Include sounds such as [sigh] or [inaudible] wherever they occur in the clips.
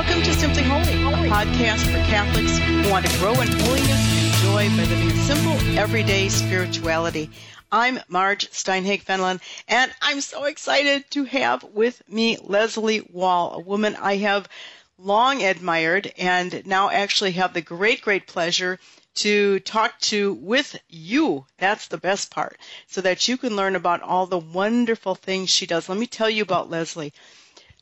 Welcome to Simply Holy, a podcast for Catholics who want to grow in holiness and joy by living a simple, everyday spirituality. I'm Marge Steinhage Fenelon, and I'm so excited to have with me Leslea Wahl, a woman I have long admired and now actually have the great, great pleasure to talk to with you. That's the best part, so that you can learn about all the wonderful things she does. Let me tell you about Leslea.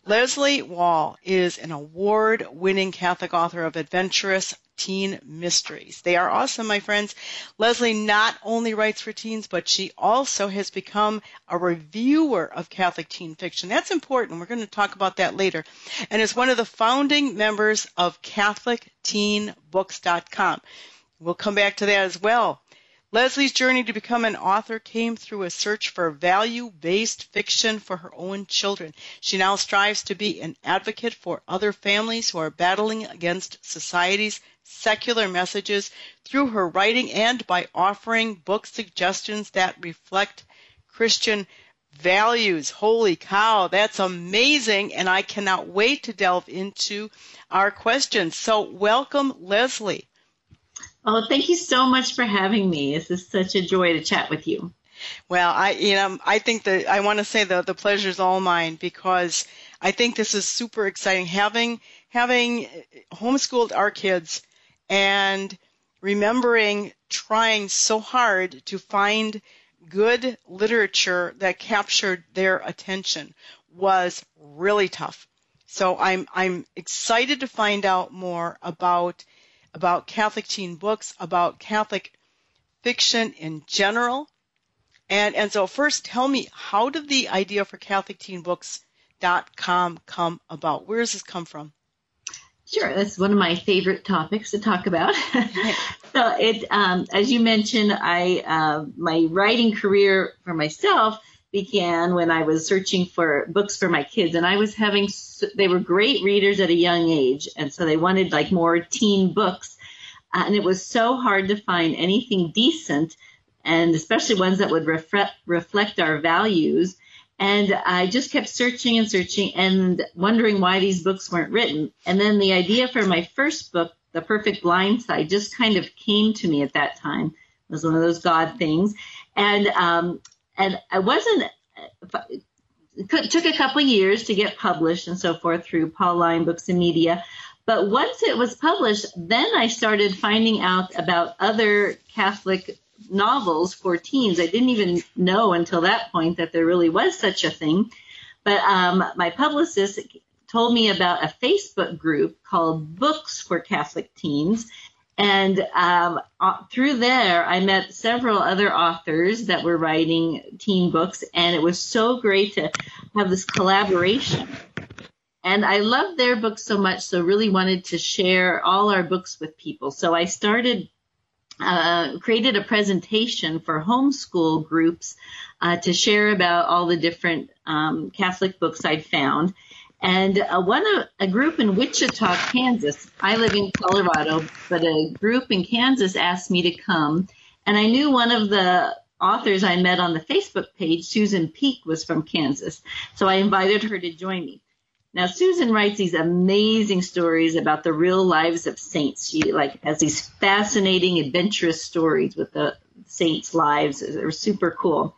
Leslea Wahl is an award winning Catholic author of adventurous teen mysteries. They are awesome, my friends. Leslea not only writes for teens, but she also has become a reviewer of Catholic teen fiction. That's important. We're going to talk about that later. And is one of the founding members of CatholicTeenBooks.com. We'll come back to that as well. Leslea's journey to become an author came through a search for value based fiction for her own children. She now strives to be an advocate for other families who are battling against society's secular messages through her writing and by offering book suggestions that reflect Christian values. Holy cow, that's amazing, and I cannot wait to delve into our questions. So, welcome, Leslea. Oh, thank you so much for having me. This is such a joy to chat with you. Well, I you know I think that I want to say the the pleasure is all mine because I think this is super exciting having having homeschooled our kids and remembering trying so hard to find good literature that captured their attention was really tough. So I'm I'm excited to find out more about about Catholic teen books, about Catholic fiction in general. And, and so first tell me, how did the idea for CatholicTeenBooks.com come about? Where does this come from? Sure, that's one of my favorite topics to talk about. [laughs] so it, um, as you mentioned, I uh, my writing career for myself began when I was searching for books for my kids, and I was having they were great readers at a young age, and so they wanted like more teen books, uh, and it was so hard to find anything decent, and especially ones that would reflect reflect our values. And I just kept searching and searching and wondering why these books weren't written. And then the idea for my first book, The Perfect Blind Side, just kind of came to me at that time. It was one of those God things. And um, and I wasn't. It took a couple years to get published and so forth through Pauline Books and Media. But once it was published, then I started finding out about other Catholic novels for teens. I didn't even know until that point that there really was such a thing. But um, my publicist told me about a Facebook group called Books for Catholic Teens. And um, uh, through there, I met several other authors that were writing teen books, and it was so great to have this collaboration. And I loved their books so much, so really wanted to share all our books with people. So I started, uh, created a presentation for homeschool groups uh, to share about all the different um, Catholic books I'd found. And uh, one a group in Wichita, Kansas. I live in Colorado, but a group in Kansas asked me to come, and I knew one of the authors I met on the Facebook page, Susan Peek was from Kansas. So I invited her to join me. Now Susan writes these amazing stories about the real lives of saints. She like has these fascinating, adventurous stories with the saints' lives. They're super cool.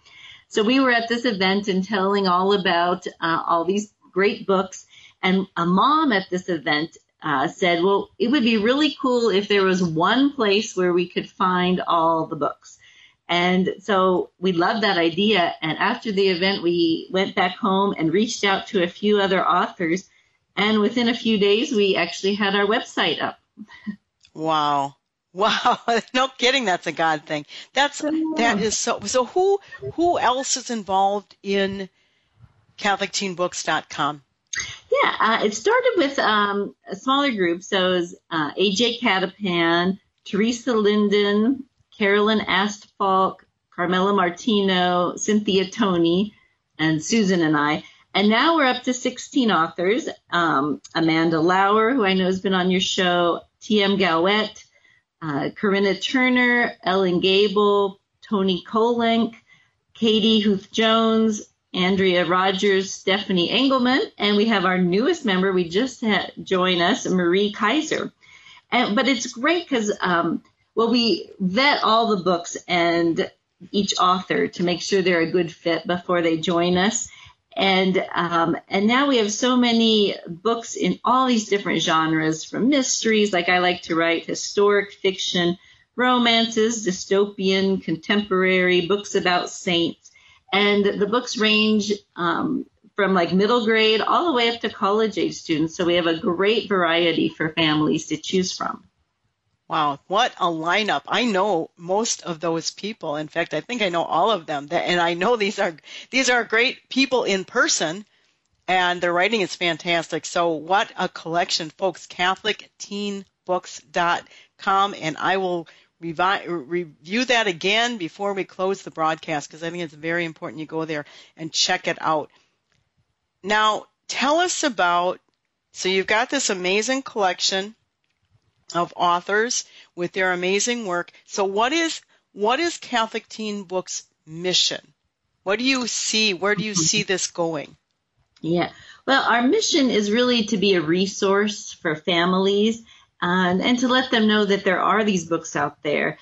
So we were at this event and telling all about uh, all these great books. And a mom at this event uh, said, well, it would be really cool if there was one place where we could find all the books. And so we loved that idea. And after the event, we went back home and reached out to a few other authors. And within a few days, we actually had our website up. Wow. Wow, [laughs] no kidding. That's a God thing. That's that is so. So who who else is involved in CatholicTeenBooks.com? Yeah, uh, it started with um, a smaller group. So it was uh, AJ Cattapan, Teresa Linden, Carolyn Astfalk, Carmela Martino, Cynthia Toney, and Susan and I. And now we're up to 16 authors. Um, Amanda Lauer, who I know has been on your show, T.M. Gaouette, uh, Corinna Turner, Ellen Gable, Toni Kolenc, Katy Huth Jones, Andrea Rogers, Stephanie Engelman, and we have our newest member. We just had join us, Marie Kaiser. And, but it's great because, um, well, we vet all the books and each author to make sure they're a good fit before they join us. And um, and now we have so many books in all these different genres, from mysteries, like I like to write, historic fiction, romances, dystopian, contemporary, books about saints, and the books range um, from like middle grade all the way up to college age students. So we have a great variety for families to choose from. Wow, what a lineup. I know most of those people. In fact, I think I know all of them. And I know these are these are great people in person and their writing is fantastic. So what a collection, folks. CatholicTeenBooks.com and I will revi- review that again before we close the broadcast because I think it's very important you go there and check it out. Now, tell us about so you've got this amazing collection of authors with their amazing work. So what is what is Catholic Teen Books mission? What do you see? Where do you see this going? Yeah. Well, our mission is really to be a resource for families and, and to let them know that there are these books out there.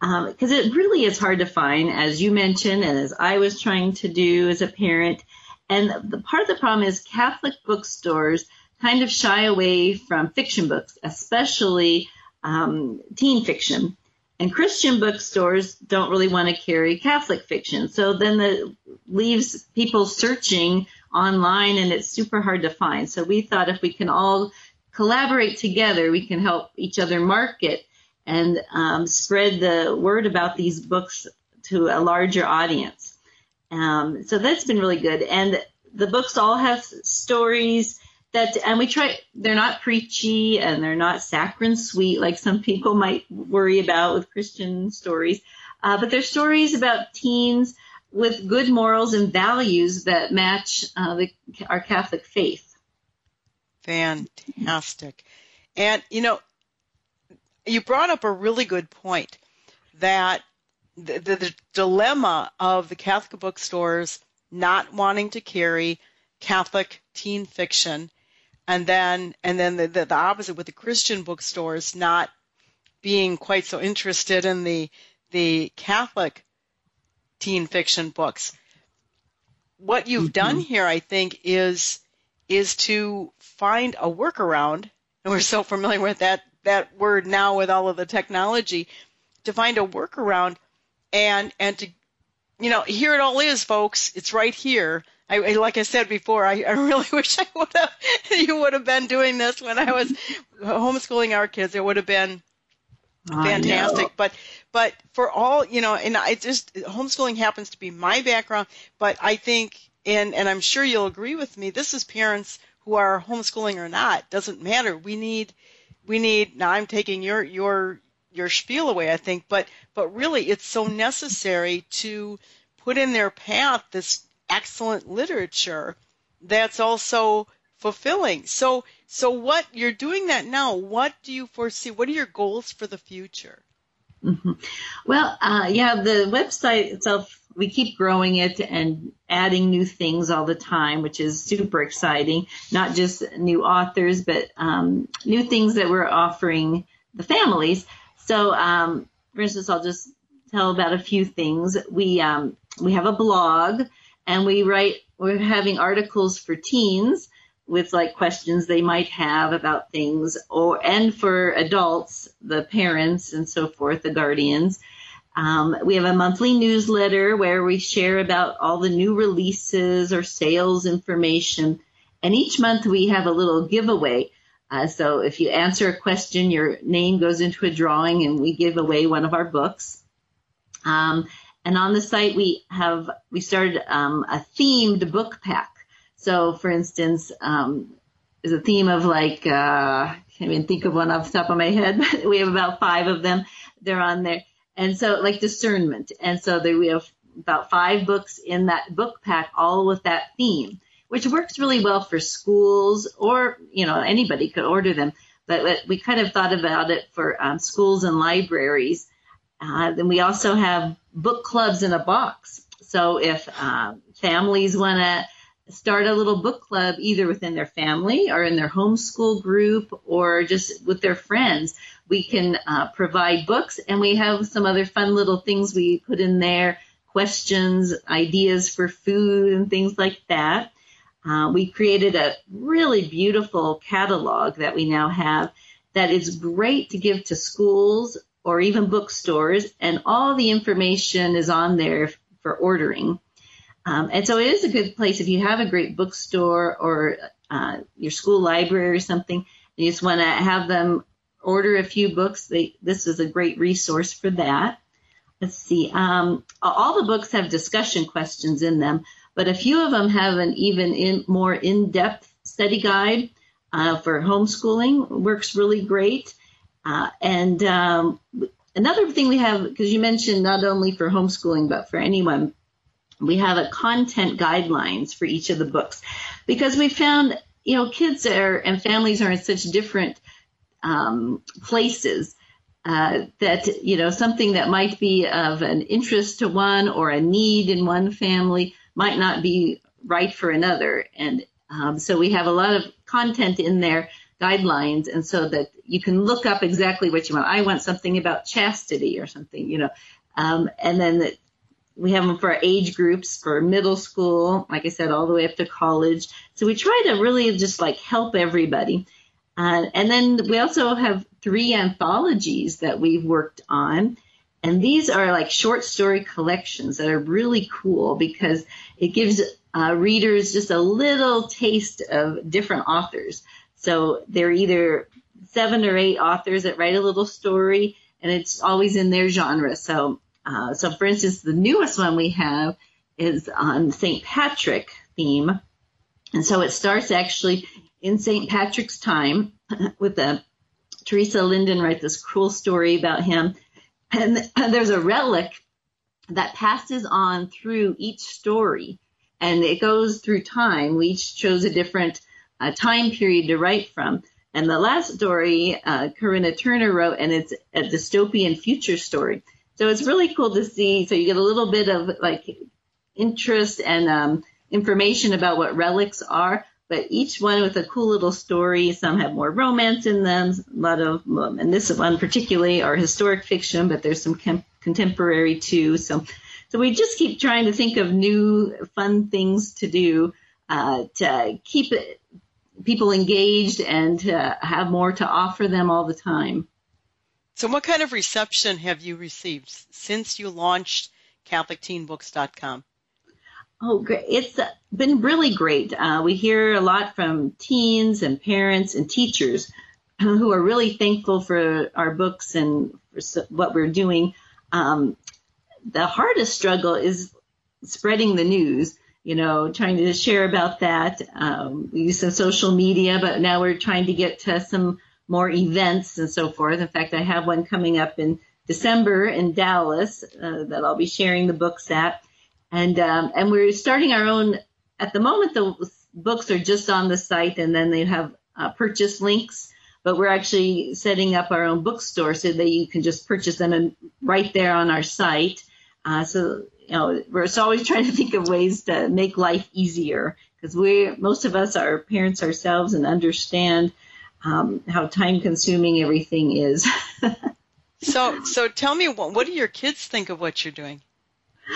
Because um, it really is hard to find, as you mentioned, and as I was trying to do as a parent. And the part of the problem is Catholic bookstores kind of shy away from fiction books, especially um, teen fiction. And Christian bookstores don't really want to carry Catholic fiction. So then it leaves people searching online and it's super hard to find. So we thought if we can all collaborate together, we can help each other market and um, spread the word about these books to a larger audience. Um, so that's been really good. And the books all have stories that and we try they're not preachy and they're not saccharine sweet like some people might worry about with christian stories uh, but they're stories about teens with good morals and values that match uh, the, our catholic faith fantastic and you know you brought up a really good point that the, the, the dilemma of the catholic bookstores not wanting to carry catholic teen fiction and then and then the, the, the opposite with the Christian bookstores not being quite so interested in the the Catholic teen fiction books. What you've mm-hmm. done here, I think, is is to find a workaround, and we're so familiar with that that word now with all of the technology, to find a workaround and and to you know here it all is, folks. It's right here I, like I said before, I, I really [laughs] wish I would have you would have been doing this when I was homeschooling our kids. It would have been fantastic. But but for all you know, and I just homeschooling happens to be my background. But I think, and and I'm sure you'll agree with me. This is parents who are homeschooling or not doesn't matter. We need we need. Now I'm taking your your your spiel away. I think, but but really, it's so necessary to put in their path this excellent literature that's also fulfilling. So, so what you're doing that now? What do you foresee? What are your goals for the future? Mm-hmm. Well, uh, yeah, the website itself, we keep growing it and adding new things all the time, which is super exciting. Not just new authors, but um, new things that we're offering the families. So, um, for instance, I'll just tell about a few things. We um, we have a blog, and we write. We're having articles for teens with like questions they might have about things, or and for adults, the parents and so forth, the guardians. Um, we have a monthly newsletter where we share about all the new releases or sales information. And each month we have a little giveaway. Uh, so if you answer a question, your name goes into a drawing and we give away one of our books. Um, and on the site we have, we started um, a themed book pack. So for instance, um, there's a theme of like, uh, I can't even think of one off the top of my head, [laughs] but we have about five of them. They're on there and so, like discernment. And so there we have about five books in that book pack, all with that theme, which works really well for schools or, you know, anybody could order them. But we kind of thought about it for um, schools and libraries. Uh, then we also have book clubs in a box. So if uh, families want to start a little book club either within their family or in their homeschool group or just with their friends, we can uh, provide books, and we have some other fun little things we put in there questions, ideas for food, and things like that. Uh, we created a really beautiful catalog that we now have that is great to give to schools or even bookstores, and all the information is on there for ordering. Um, and so it is a good place if you have a great bookstore or uh, your school library or something, and you just want to have them order a few books. They, this is a great resource for that. Let's see. Um, all the books have discussion questions in them, but a few of them have an even in, more in-depth study guide uh, for homeschooling. Works really great. Uh, and um, another thing we have, because you mentioned not only for homeschooling but for anyone, we have a content guidelines for each of the books. Because we found you know kids are and families are in such different um, places uh, that you know something that might be of an interest to one or a need in one family might not be right for another. And um, so we have a lot of content in there guidelines and so that you can look up exactly what you want. I want something about chastity or something you know um, and then the, we have them for age groups for middle school like i said all the way up to college so we try to really just like help everybody uh, and then we also have three anthologies that we've worked on. And these are like short story collections that are really cool because it gives uh, readers just a little taste of different authors. So they're either seven or eight authors that write a little story, and it's always in their genre. So, uh, so for instance, the newest one we have is on St. Patrick theme, and so it starts actually in St. Patrick's time [laughs] with the Teresa Linden writes this cruel story about him. And, and [laughs] there's a relic that passes on through each story and it goes through time. We each chose a different uh, time period to write from. And the last story, uh, Corinna Turner wrote, and it's a dystopian future story. So it's really cool to see. So you get a little bit of like interest and um, information about what relics are, but each one with a cool little story. Some have more romance in them, a lot of, and this one particularly are historic fiction, but there's some contemporary too. So, so we just keep trying to think of new fun things to do uh, to keep people engaged and to have more to offer them all the time. So, what kind of reception have you received since you launched CatholicTeenBooks.com? Oh, great. It's uh, been really great. Uh, we hear a lot from teens and parents and teachers who are really thankful for our books and for what we're doing. Um, the hardest struggle is spreading the news, you know, trying to share about that. Um, we use some social media, but now we're trying to get to some more events and so forth. In fact, I have one coming up in December in Dallas uh, that I'll be sharing the books at and um, and we're starting our own. At the moment, the books are just on the site, and then they have uh, purchase links. but we're actually setting up our own bookstore so that you can just purchase them right there on our site. Uh, so you know, we're always [laughs] trying to think of ways to make life easier because we most of us are parents ourselves and understand um, how time consuming everything is. [laughs] so so tell me what, what do your kids think of what you're doing?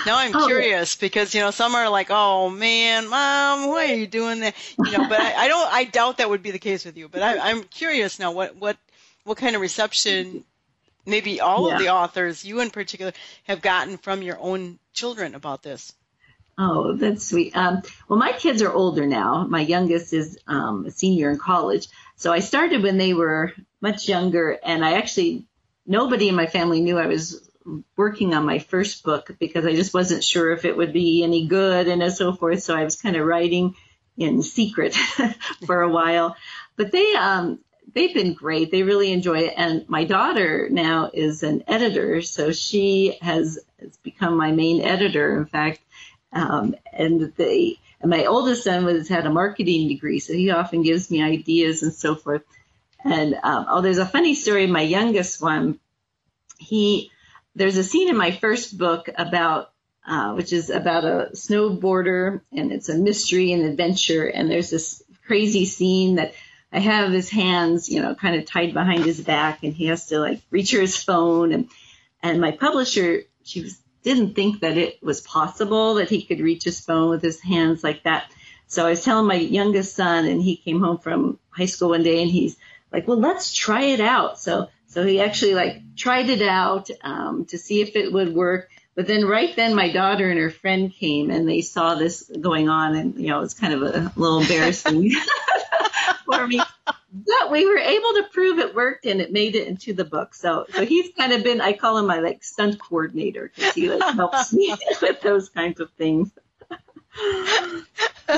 Now I'm oh, curious because you know some are like, "Oh man, mom, why are you doing that?" You know, but I, I don't. I doubt that would be the case with you. But I, am curious now. What what what kind of reception? Maybe all yeah. of the authors, you in particular, have gotten from your own children about this. Oh, that's sweet. Um, well, my kids are older now. My youngest is um, a senior in college. So I started when they were much younger, and I actually nobody in my family knew I was working on my first book because I just wasn't sure if it would be any good and so forth. So I was kind of writing in secret [laughs] for a while. But they um they've been great. They really enjoy it. And my daughter now is an editor, so she has, has become my main editor. In fact, um, and they and my oldest son has had a marketing degree, so he often gives me ideas and so forth. And um, oh, there's a funny story. My youngest one, he there's a scene in my first book about uh, which is about a snowboarder and it's a mystery and adventure and there's this crazy scene that I have his hands, you know, kind of tied behind his back and he has to like reach for his phone and and my publisher she was, didn't think that it was possible that he could reach his phone with his hands like that. So I was telling my youngest son and he came home from high school one day and he's like, well, let's try it out. So so he actually like tried it out um, to see if it would work. But then right then my daughter and her friend came and they saw this going on and you know it's kind of a little embarrassing [laughs] for me. But we were able to prove it worked and it made it into the book. So so he's kind of been I call him my like stunt coordinator because he like helps me [laughs] with those kinds of things. [laughs]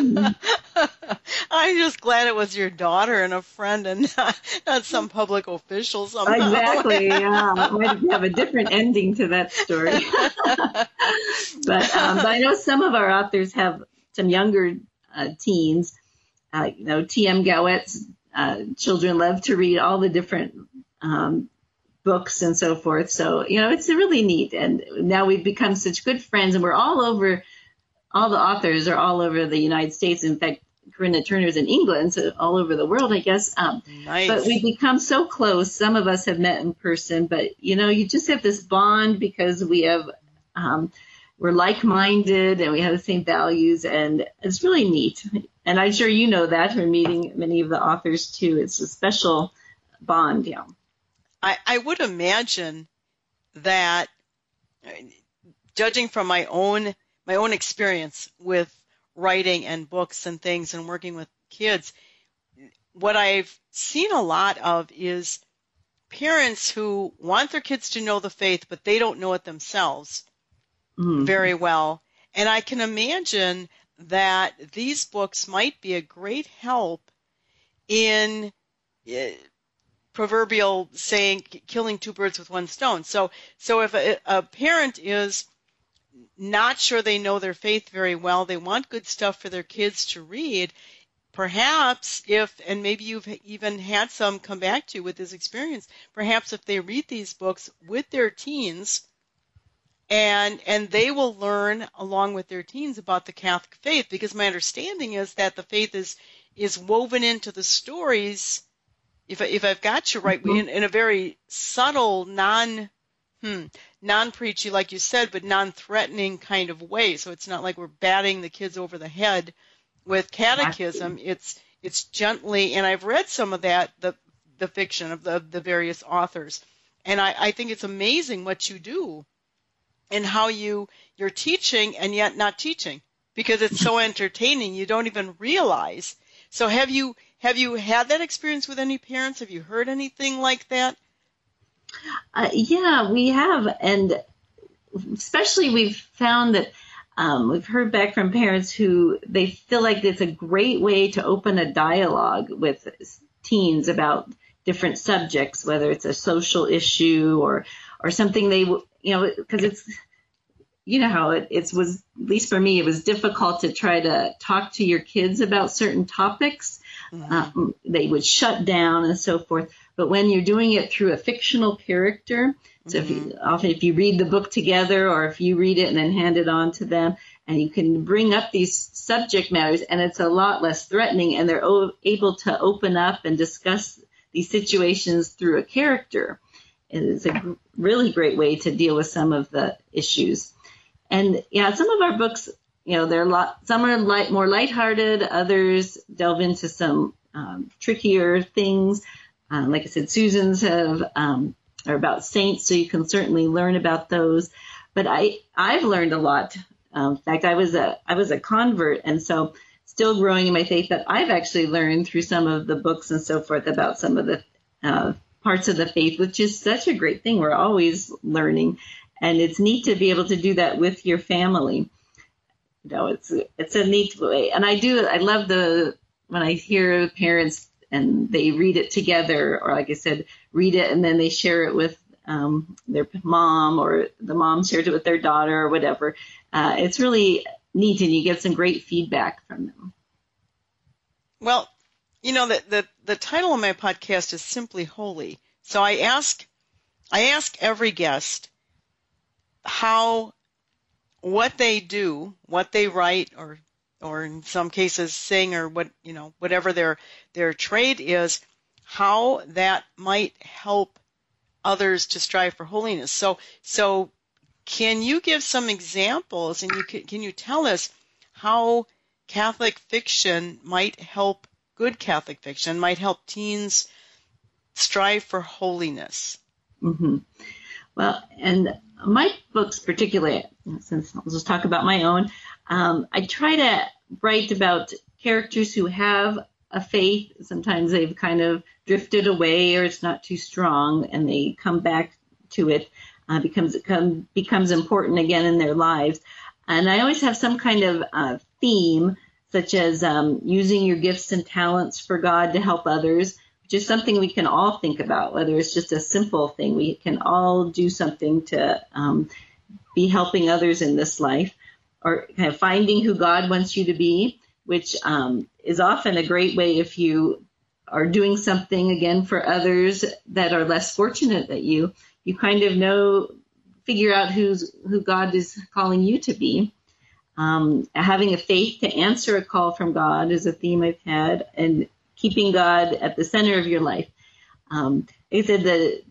I'm just glad it was your daughter and a friend and not, not some public official somehow. Exactly, [laughs] yeah. Might have a different ending to that story. but, um, but I know some of our authors have some younger uh, teens. Uh, you know, T.M. Gaouette's uh, children love to read all the different um, books and so forth. So, you know, it's really neat. And now we've become such good friends and we're all over – all the authors are all over the United States. In fact, Corinna Turner's in England, so all over the world, I guess. Um, nice. But we've become so close. Some of us have met in person, but you know, you just have this bond because we have, um, we're like-minded and we have the same values, and it's really neat. And I'm sure you know that from meeting many of the authors too. It's a special bond, yeah. I, I would imagine that, judging from my own my own experience with writing and books and things and working with kids, what I've seen a lot of is parents who want their kids to know the faith, but they don't know it themselves mm-hmm. very well. And I can imagine that these books might be a great help in uh, proverbial saying killing two birds with one stone. So so if a, a parent is not sure they know their faith very well. They want good stuff for their kids to read. Perhaps if, and maybe you've even had some come back to you with this experience, perhaps if they read these books with their teens, and and they will learn along with their teens about the Catholic faith because my understanding is that the faith is is woven into the stories if I, if I've got you right mm-hmm. in, in a very subtle non hmm, non-preachy, like you said, but non-threatening kind of way. So it's not like we're batting the kids over the head with catechism. It's it's gently, and I've read some of that, the the fiction of the the various authors, and I, I think it's amazing what you do, and how you you're teaching and yet not teaching because it's so entertaining. You don't even realize. So have you have you had that experience with any parents? Have you heard anything like that? Uh, yeah, we have, and especially we've found that um, we've heard back from parents who they feel like it's a great way to open a dialogue with teens about different subjects, whether it's a social issue or or something they you know because it's you know how it, it was at least for me it was difficult to try to talk to your kids about certain topics Mm-hmm. Um, they would shut down and so forth. But when you're doing it through a fictional character, so mm-hmm. if you, mm-hmm. often if you read the book together or if you read it and then hand it on to them, and you can bring up these subject matters, and it's a lot less threatening, and they're o- able to open up and discuss these situations through a character. It is a really great way to deal with some of the issues. And yeah, some of our books, you know, they're a lot. Some are light, more lighthearted. Others delve into some um, trickier things. Uh, like I said, Susan's have um, are about saints, so you can certainly learn about those. But I I've learned a lot. Um, in fact, I was a I was a convert, and so still growing in my faith. But I've actually learned through some of the books and so forth about some of the uh, parts of the faith, which is such a great thing. We're always learning, and it's neat to be able to do that with your family. You know, it's it's a neat way, and I do I love the when I hear parents and they read it together, or like I said, read it and then they share it with um, their mom, or the mom shares it with their daughter, or whatever. Uh, it's really neat, and you get some great feedback from them. Well, you know the, the the title of my podcast is simply holy. So I ask I ask every guest how what they do, what they write or or in some cases sing or what you know whatever their their trade is how that might help others to strive for holiness so so can you give some examples and you can, can you tell us how catholic fiction might help good catholic fiction might help teens strive for holiness mm-hmm. well and my books particularly since i'll just talk about my own um, I try to write about characters who have a faith. Sometimes they've kind of drifted away or it's not too strong and they come back to it, uh, becomes, come, becomes important again in their lives. And I always have some kind of uh, theme, such as um, using your gifts and talents for God to help others, which is something we can all think about, whether it's just a simple thing. We can all do something to um, be helping others in this life or kind of finding who God wants you to be, which um, is often a great way if you are doing something again for others that are less fortunate than you. You kind of know, figure out who's who God is calling you to be. Um, having a faith to answer a call from God is a theme I've had, and keeping God at the center of your life. Um, like I said, the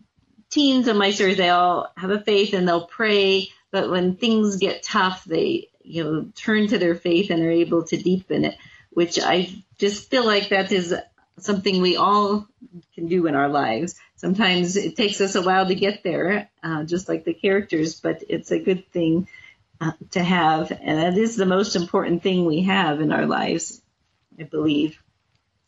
teens of my series, they all have a faith and they'll pray, but when things get tough, they you know, turn to their faith and are able to deepen it, which I just feel like that is something we all can do in our lives. Sometimes it takes us a while to get there, uh, just like the characters, but it's a good thing to have. And that is the most important thing we have in our lives, I believe.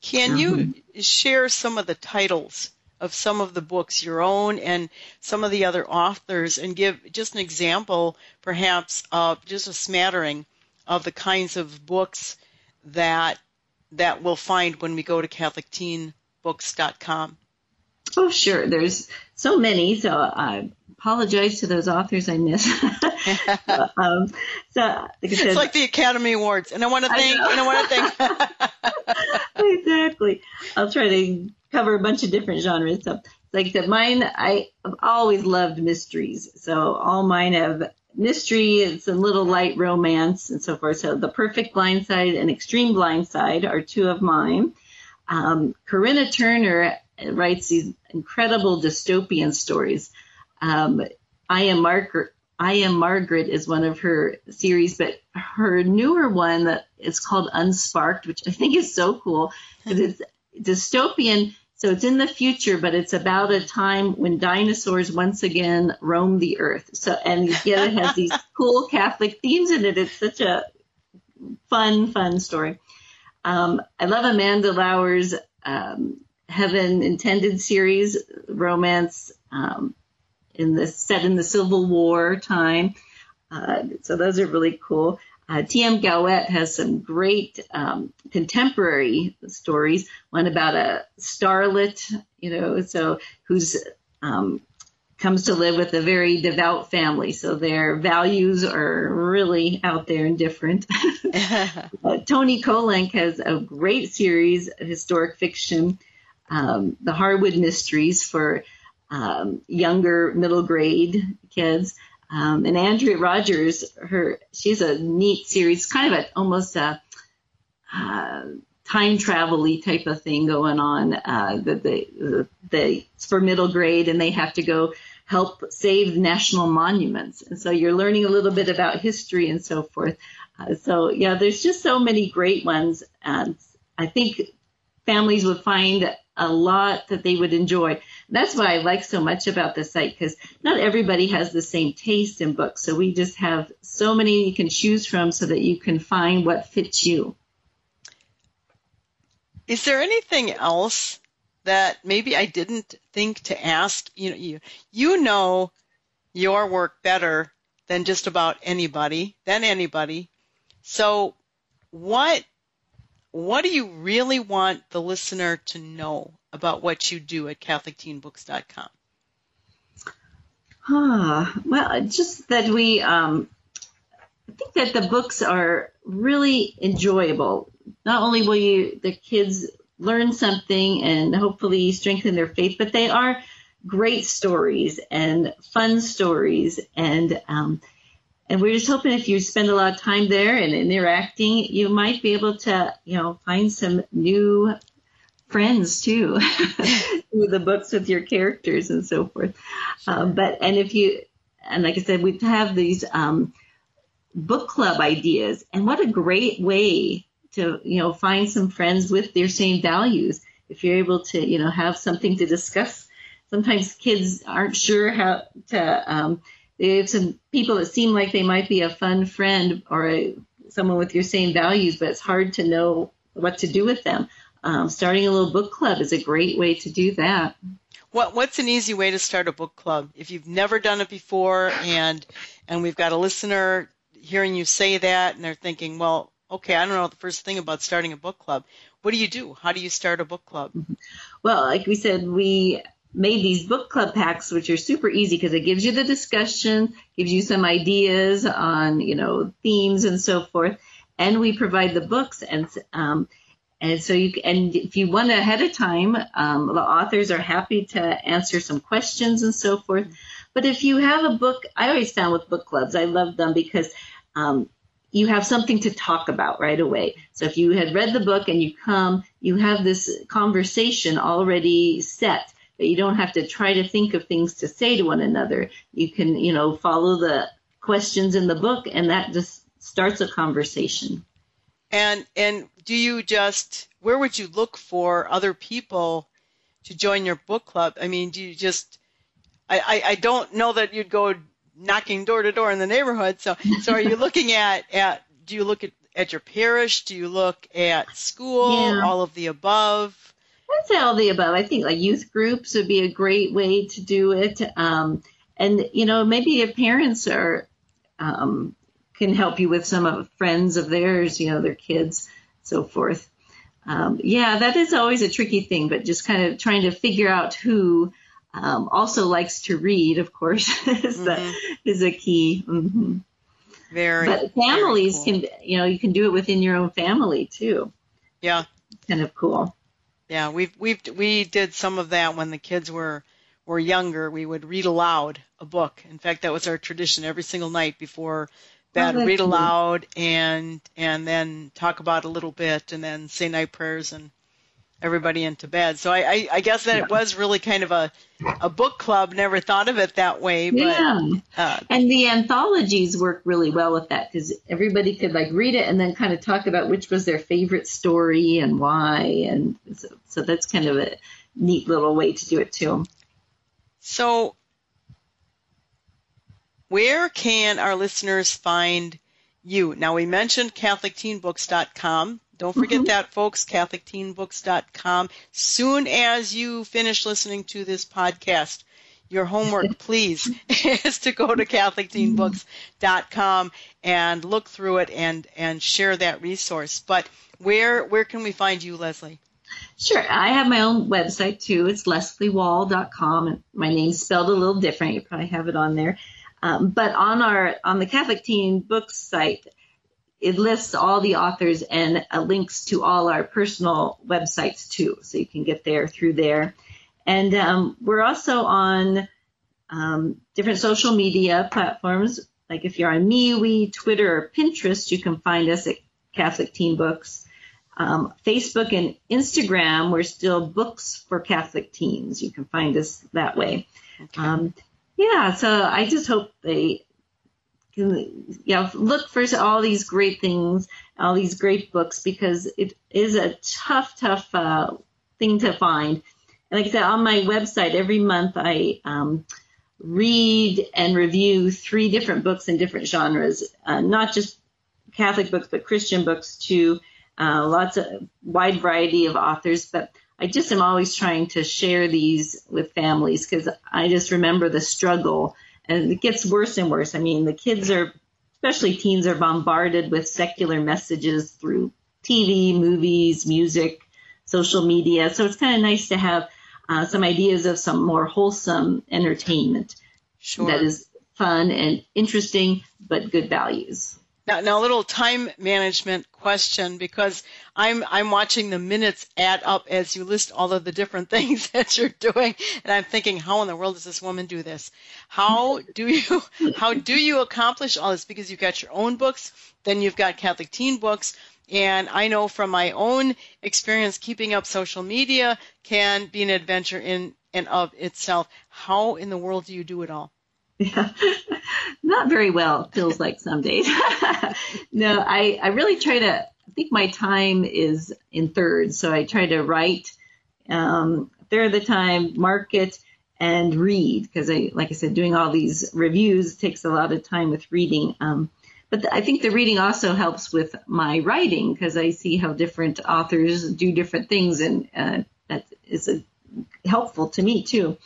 Can you share some of the titles of some of the books, your own and some of the other authors, and give just an example, perhaps, of just a smattering of the kinds of books that that we'll find when we go to CatholicTeenBooks.com. Oh, sure. There's so many, so I apologize to those authors I [laughs] um, so, like said, it's like the Academy Awards, and I want to thank, I and I want to thank. [laughs] exactly. I'll try to cover a bunch of different genres. So, like I said, mine, I have always loved mysteries. So all mine have mystery and some little light romance and so forth. So The Perfect Blind Side and Extreme Blind Side are two of mine. Um, Corinna Turner writes these incredible dystopian stories. Um, I am Margaret. I am Margaret is one of her series, but her newer one that is called Unsparked, which I think is so cool because it's dystopian so it's in the future, but it's about a time when dinosaurs once again roam the earth. So and yet it has [laughs] these cool Catholic themes in it. It's such a fun, fun story. Um, I love Amanda Lauer's um, Heaven Intended series, romance um, in the set in the Civil War time. Uh, so those are really cool. Uh, T.M. Gaouette has some great um, contemporary stories. One about a starlet, you know, so who's um, comes to live with a very devout family, so their values are really out there and different. [laughs] uh, Toni Kolenc has a great series of historic fiction, um, The Harwood Mysteries for um, younger middle grade kids. Um, and Andrea Rogers, her she's a neat series, kind of a almost a uh, time travel type of thing going on. Uh, that they, they it's for middle grade, and they have to go help save national monuments. And so you're learning a little bit about history and so forth. Uh, so yeah, there's just so many great ones, and I think families would find a lot that they would enjoy. That's why I like so much about the site because not everybody has the same taste in books. So we just have so many you can choose from so that you can find what fits you. Is there anything else that maybe I didn't think to ask? You know, you you know your work better than just about anybody, than anybody. So what what do you really want the listener to know about what you do at CatholicTeenBooks.com? Ah, well, just that we, um, I think that the books are really enjoyable. Not only will you, the kids learn something and hopefully strengthen their faith, but they are great stories and fun stories and um, and we're just hoping if you spend a lot of time there and interacting, you might be able to, you know, find some new friends too [laughs] through the books with your characters and so forth. Um, but and if you and like I said, we have these um, book club ideas, and what a great way to you know find some friends with their same values. If you're able to you know have something to discuss, sometimes kids aren't sure how to. Um, they have some people that seem like they might be a fun friend or a, someone with your same values, but it's hard to know what to do with them. Um, starting a little book club is a great way to do that. What What's an easy way to start a book club if you've never done it before, and and we've got a listener hearing you say that, and they're thinking, well, okay, I don't know the first thing about starting a book club. What do you do? How do you start a book club? Well, like we said, we made these book club packs, which are super easy because it gives you the discussion, gives you some ideas on, you know, themes and so forth. And we provide the books and, um, and so you and if you want ahead of time, um, the authors are happy to answer some questions and so forth. But if you have a book, I always found with book clubs, I love them because um, you have something to talk about right away. So if you had read the book and you come, you have this conversation already set you don't have to try to think of things to say to one another. You can, you know, follow the questions in the book and that just starts a conversation. And and do you just where would you look for other people to join your book club? I mean, do you just I, I, I don't know that you'd go knocking door to door in the neighborhood. So so are you looking [laughs] at, at do you look at, at your parish? Do you look at school? Yeah. All of the above? I'd say all the above. I think like youth groups would be a great way to do it. Um, and you know, maybe your parents are um, can help you with some of friends of theirs, you know, their kids, so forth. Um, yeah, that is always a tricky thing, but just kind of trying to figure out who um, also likes to read, of course, [laughs] is, mm-hmm. the, is a key. Mm-hmm. Very. But families very cool. can, you know, you can do it within your own family too. Yeah. Kind of cool. Yeah, we've we've we did some of that when the kids were were younger. We would read aloud a book. In fact, that was our tradition every single night before bed. Oh, read aloud and and then talk about a little bit, and then say night prayers and everybody into bed. So I, I, I guess that yeah. it was really kind of a, a book club. Never thought of it that way. But, yeah. Uh, and the anthologies work really well with that because everybody could like read it and then kind of talk about which was their favorite story and why. And so, so that's kind of a neat little way to do it too. So where can our listeners find you? Now we mentioned CatholicTeenBooks.com. Don't forget mm-hmm. that, folks, CatholicTeenBooks.com. Soon as you finish listening to this podcast, your homework, [laughs] please, [laughs] is to go to CatholicTeenBooks.com and look through it and, and share that resource. But where where can we find you, Leslea? Sure. I have my own website too. It's lesleawahl.com. And my name's spelled a little different. You probably have it on there. Um, but on our on the Catholic Teen Books site, it lists all the authors and uh, links to all our personal websites too, so you can get there through there. And um, we're also on um, different social media platforms. Like if you're on MeWe, Twitter, or Pinterest, you can find us at Catholic Teen Books. Um, Facebook and Instagram, we're still Books for Catholic Teens. You can find us that way. Okay. Um, yeah, so I just hope they you know, look for all these great things, all these great books, because it is a tough, tough uh, thing to find. And like I said, on my website, every month I um, read and review three different books in different genres, uh, not just Catholic books, but Christian books too. Uh, lots of wide variety of authors, but I just am always trying to share these with families because I just remember the struggle and it gets worse and worse. I mean, the kids are, especially teens, are bombarded with secular messages through TV, movies, music, social media. So it's kind of nice to have uh, some ideas of some more wholesome entertainment sure. that is fun and interesting, but good values. Now, now, a little time management question because I'm I'm watching the minutes add up as you list all of the different [laughs] things that you're doing, and I'm thinking, how in the world does this woman do this? How do you how do you accomplish all this? Because you've got your own books, then you've got Catholic teen books, and I know from my own experience, keeping up social media can be an adventure in and of itself. How in the world do you do it all? Yeah, [laughs] not very well, feels like some days. [laughs] no, I, I really try to, I think my time is in thirds. So I try to write um, third of the time, market, and read because I, like I said, doing all these reviews takes a lot of time with reading. Um, but I think the reading also helps with my writing because I see how different authors do different things, and uh, that is a, helpful to me too.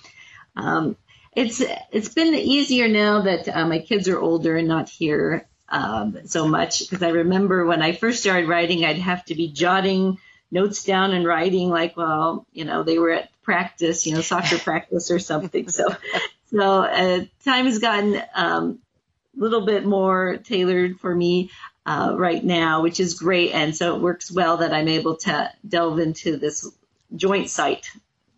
Um, it's it's been easier now that uh, my kids are older and not here um, so much because I remember when I first started writing, I'd have to be jotting notes down and writing like, well, you know, they were at practice, you know, soccer practice or something. So, [laughs] so uh, time has gotten um, a little bit more tailored for me uh, right now, which is great, and so it works well that I'm able to delve into this joint site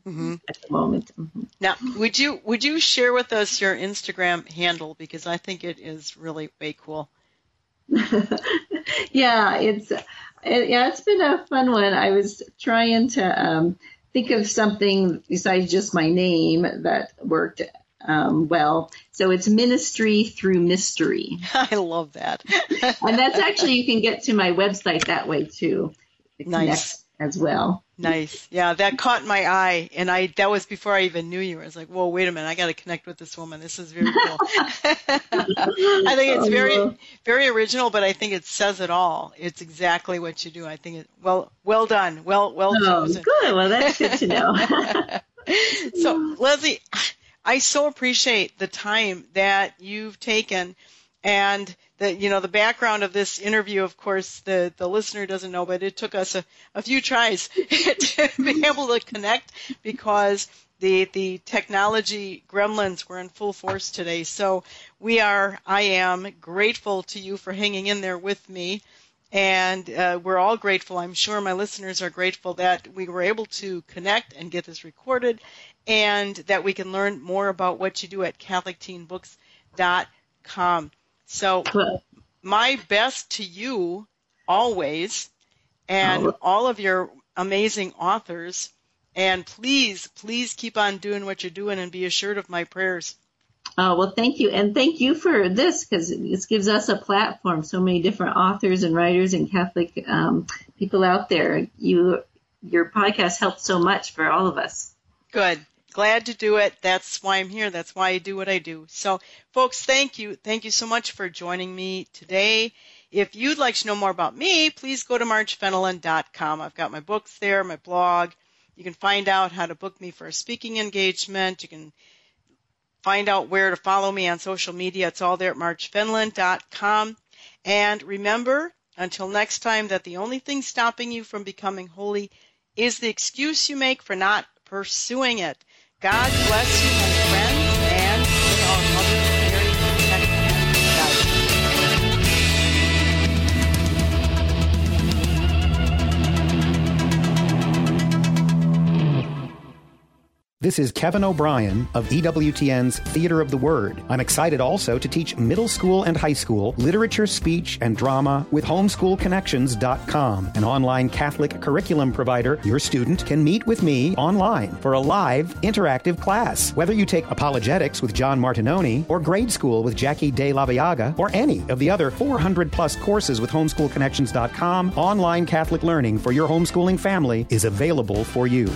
mm-hmm. at the moment. Mm-hmm. Now, would you would you share with us your Instagram handle because I think it is really way cool. [laughs] yeah, it's it, yeah, it's been a fun one. I was trying to um, think of something besides just my name that worked um, well. So it's ministry through mystery. [laughs] I love that. [laughs] and that's actually you can get to my website that way too. Nice as well. Nice. Yeah, that caught my eye, and I that was before I even knew you. I was like, "Whoa, wait a minute! I got to connect with this woman. This is very cool." [laughs] I think it's oh, very, very original, but I think it says it all. It's exactly what you do. I think it well, well done, well, well oh, chosen. Good. Well, that's good to know. [laughs] so, Leslea, I so appreciate the time that you've taken, and you know the background of this interview of course the the listener doesn't know but it took us a, a few tries [laughs] to be able to connect because the the technology gremlins were in full force today. So we are i am grateful to you for hanging in there with me. And uh, we're all grateful. I'm sure my listeners are grateful that we were able to connect and get this recorded and that we can learn more about what you do at catholicteenbooks.com so my best to you always and oh. all of your amazing authors. And please, please keep on doing what you're doing and be assured of my prayers. Oh, well, thank you. And thank you for this because this gives us a platform. So many different authors and writers and Catholic um, people out there. You, your podcast helps so much for all of us. Good glad to do it. That's why I'm here. That's why I do what I do. So, folks, thank you. Thank you so much for joining me today. If you'd like to know more about me, please go to margefenelon.com. I've got my books there, my blog. You can find out how to book me for a speaking engagement. You can find out where to follow me on social media. It's all there at margefenelon.com. And remember, until next time, that the only thing stopping you from becoming holy is the excuse you make for not pursuing it. God bless you, This is Kevin O'Brien of EWTN's Theater of the Word. I'm excited also to teach middle school and high school literature, speech, and drama with homeschoolconnections.com, an online Catholic curriculum provider. Your student can meet with me online for a live, interactive class. Whether you take apologetics with John Martignoni, or grade school with Jackie De La Viaga, or any of the other 400 plus courses with homeschoolconnections.com, online Catholic learning for your homeschooling family is available for you.